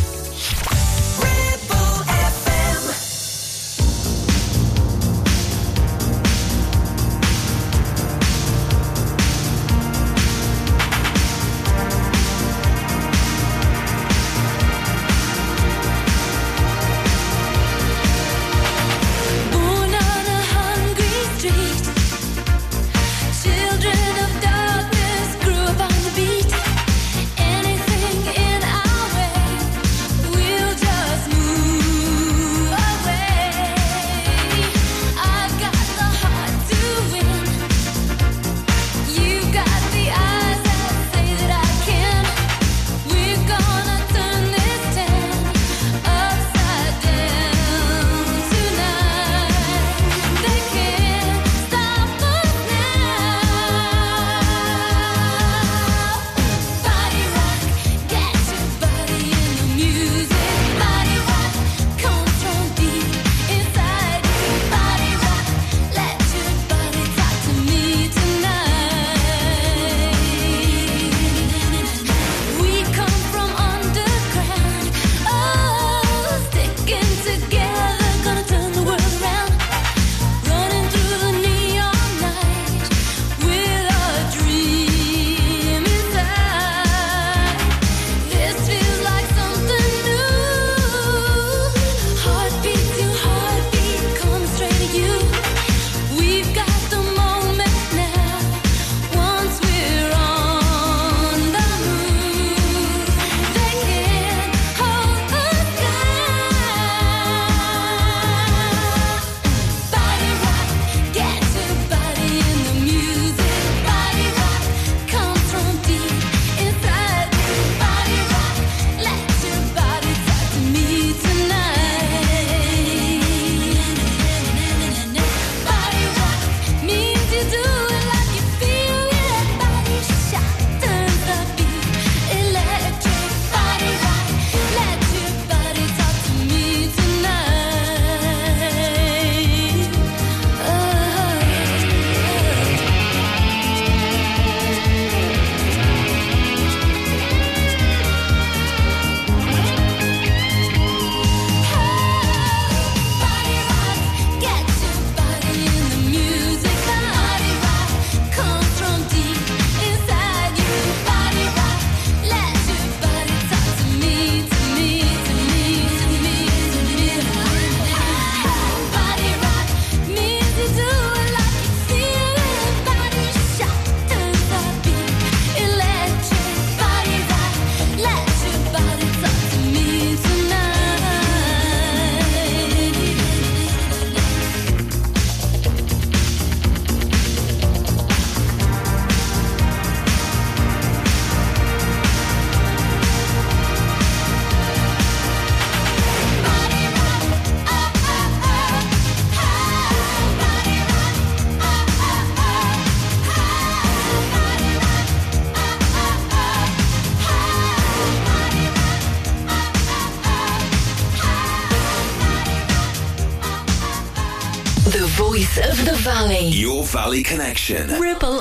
Connection. Ribble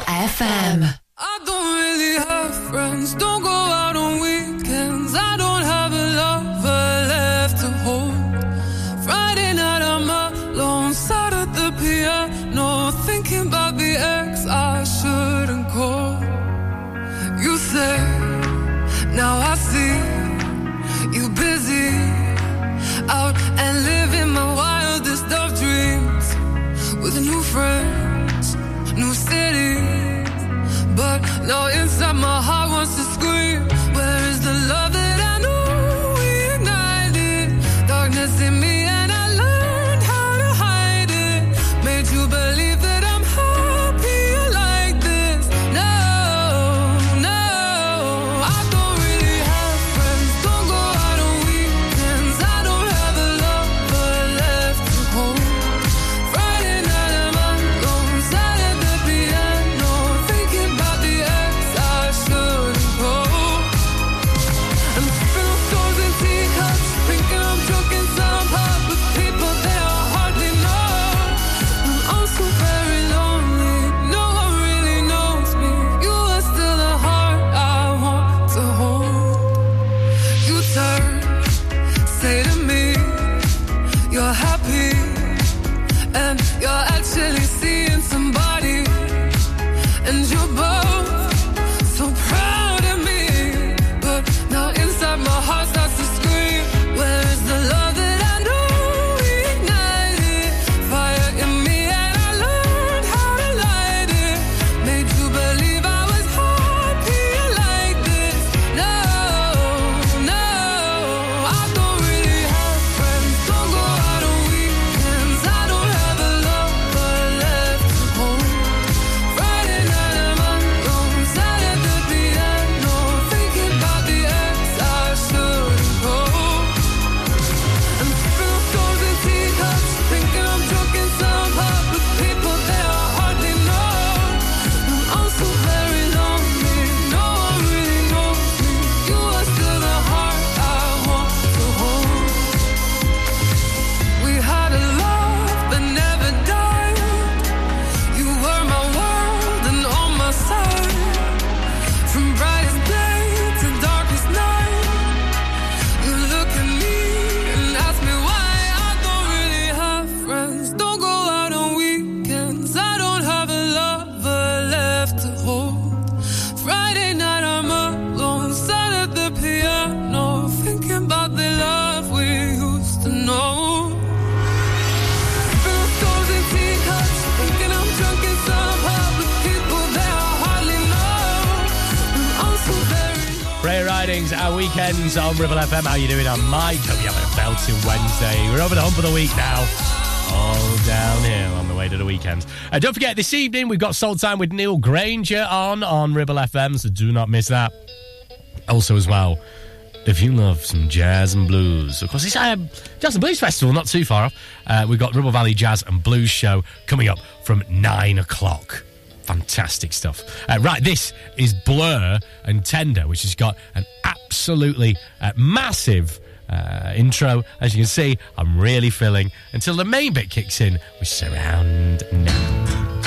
FM. How you doing on my Hope you having a belting Wednesday. We're over the hump of the week now. All downhill on the way to the weekend. Uh, don't forget, this evening we've got Soul Time with Neil Granger on on Ribble FM, so do not miss that. Also, as well, if you love some jazz and blues, of course, it's a Jazz and Blues Festival, not too far off. Uh, we've got Ribble Valley Jazz and Blues Show coming up from 9 o'clock. Fantastic stuff. Uh, right, this is Blur and Tender, which has got an absolutely uh, massive uh, intro. As you can see, I'm really filling until the main bit kicks in with Surround Now.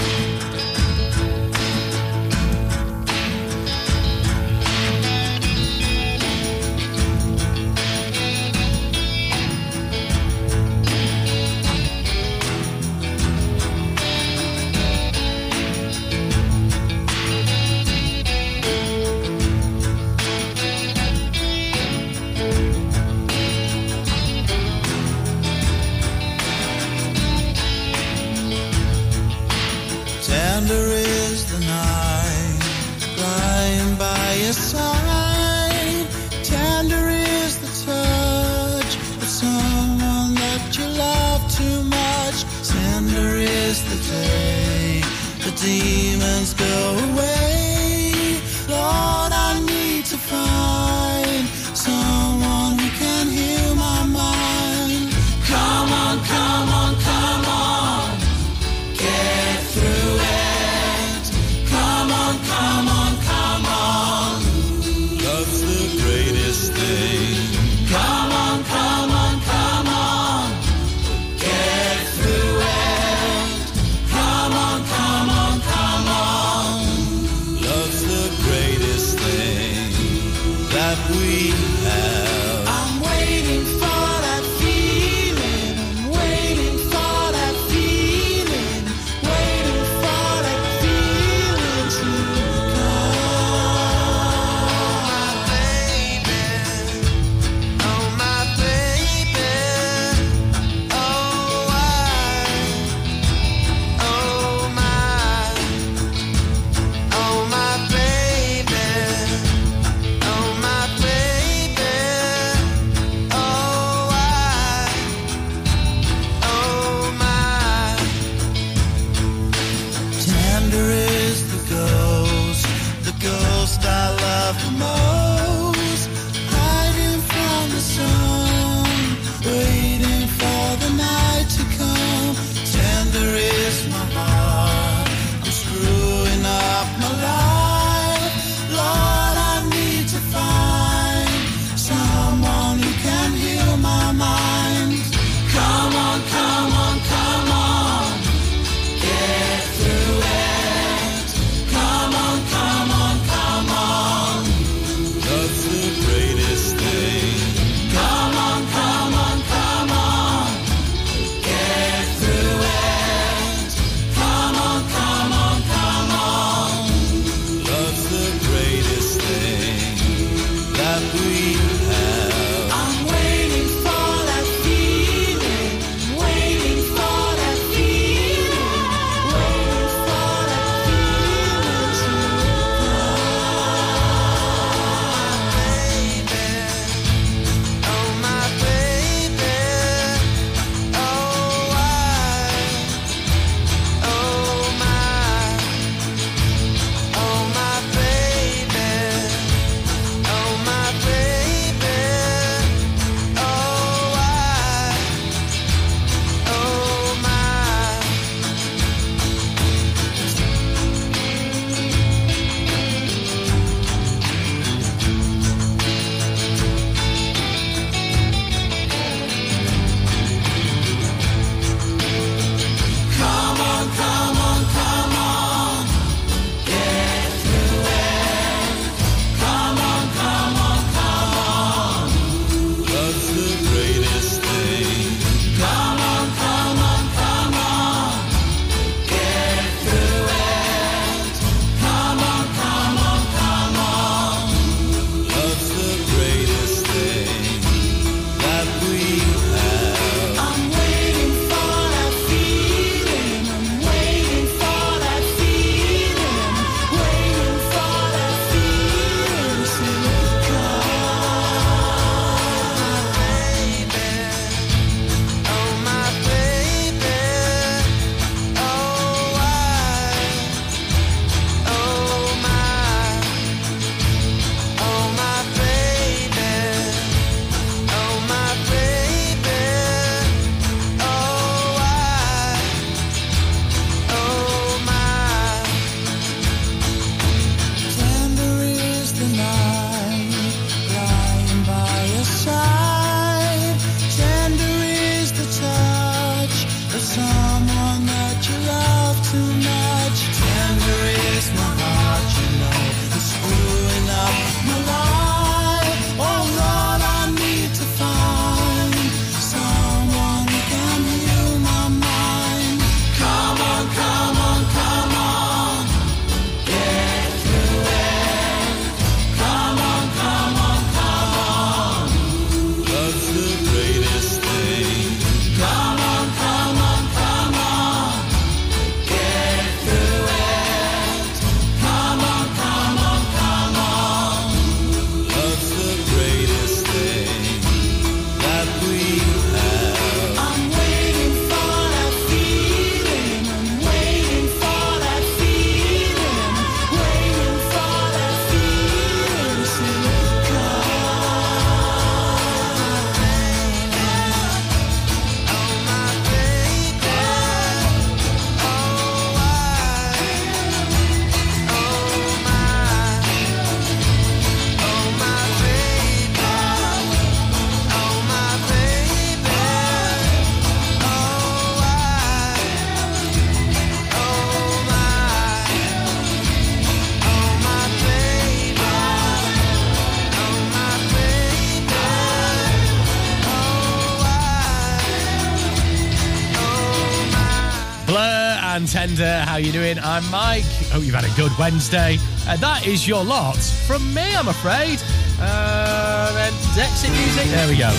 I'm Mike. Hope you've had a good Wednesday. Uh, that is your lot from me, I'm afraid. Uh, then exit music. There we go.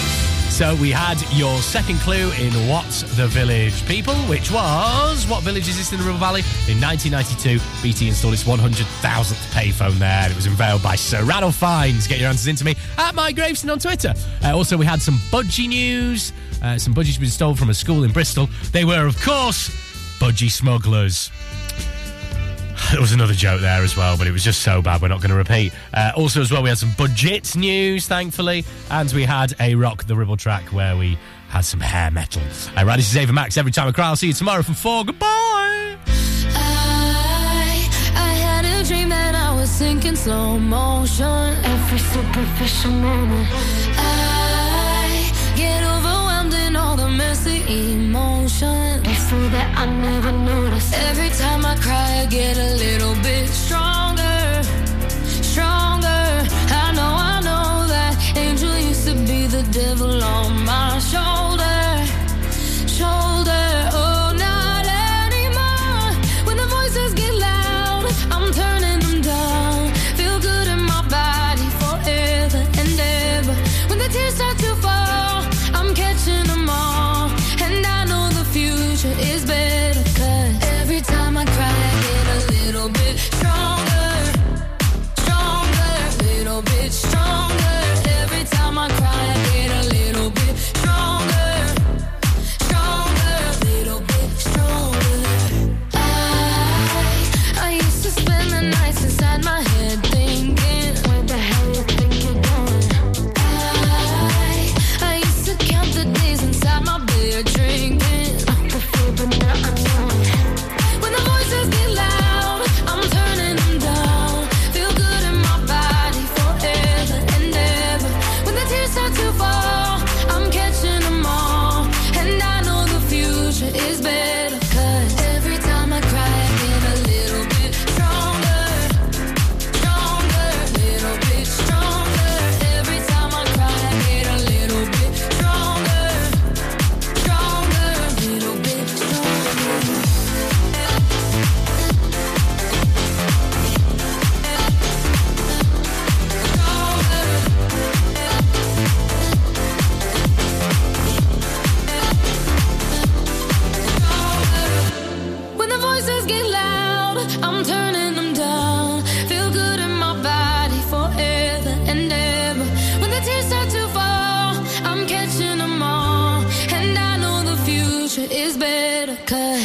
So we had your second clue in What's the Village People, which was what village is this in the Ribble Valley? In 1992, BT installed its 100,000th payphone there. It was unveiled by Sir Ranulph Fiennes. Get your answers into me at Mike Graveston on Twitter. Uh, also, we had some budgie news. Uh, some budgies were stolen from a school in Bristol. They were, of course, budgie smugglers. There was another joke there as well, but it was just so bad we're not going to repeat. Uh, also, as well, we had some budget news, thankfully, and we had a Rock the Ribble track where we had some hair metal. Uh, right, this is Ava Max. Every time I cry, I'll see you tomorrow from four. Goodbye. I, I had a dream that I was sinking slow motion. Every superficial moment. I get overwhelmed in all the messy. So that I never notice. Every time I cry, I get a little bit stronger. Stronger. I know, I know that angel used to be the devil on my shoulder. Shoulder.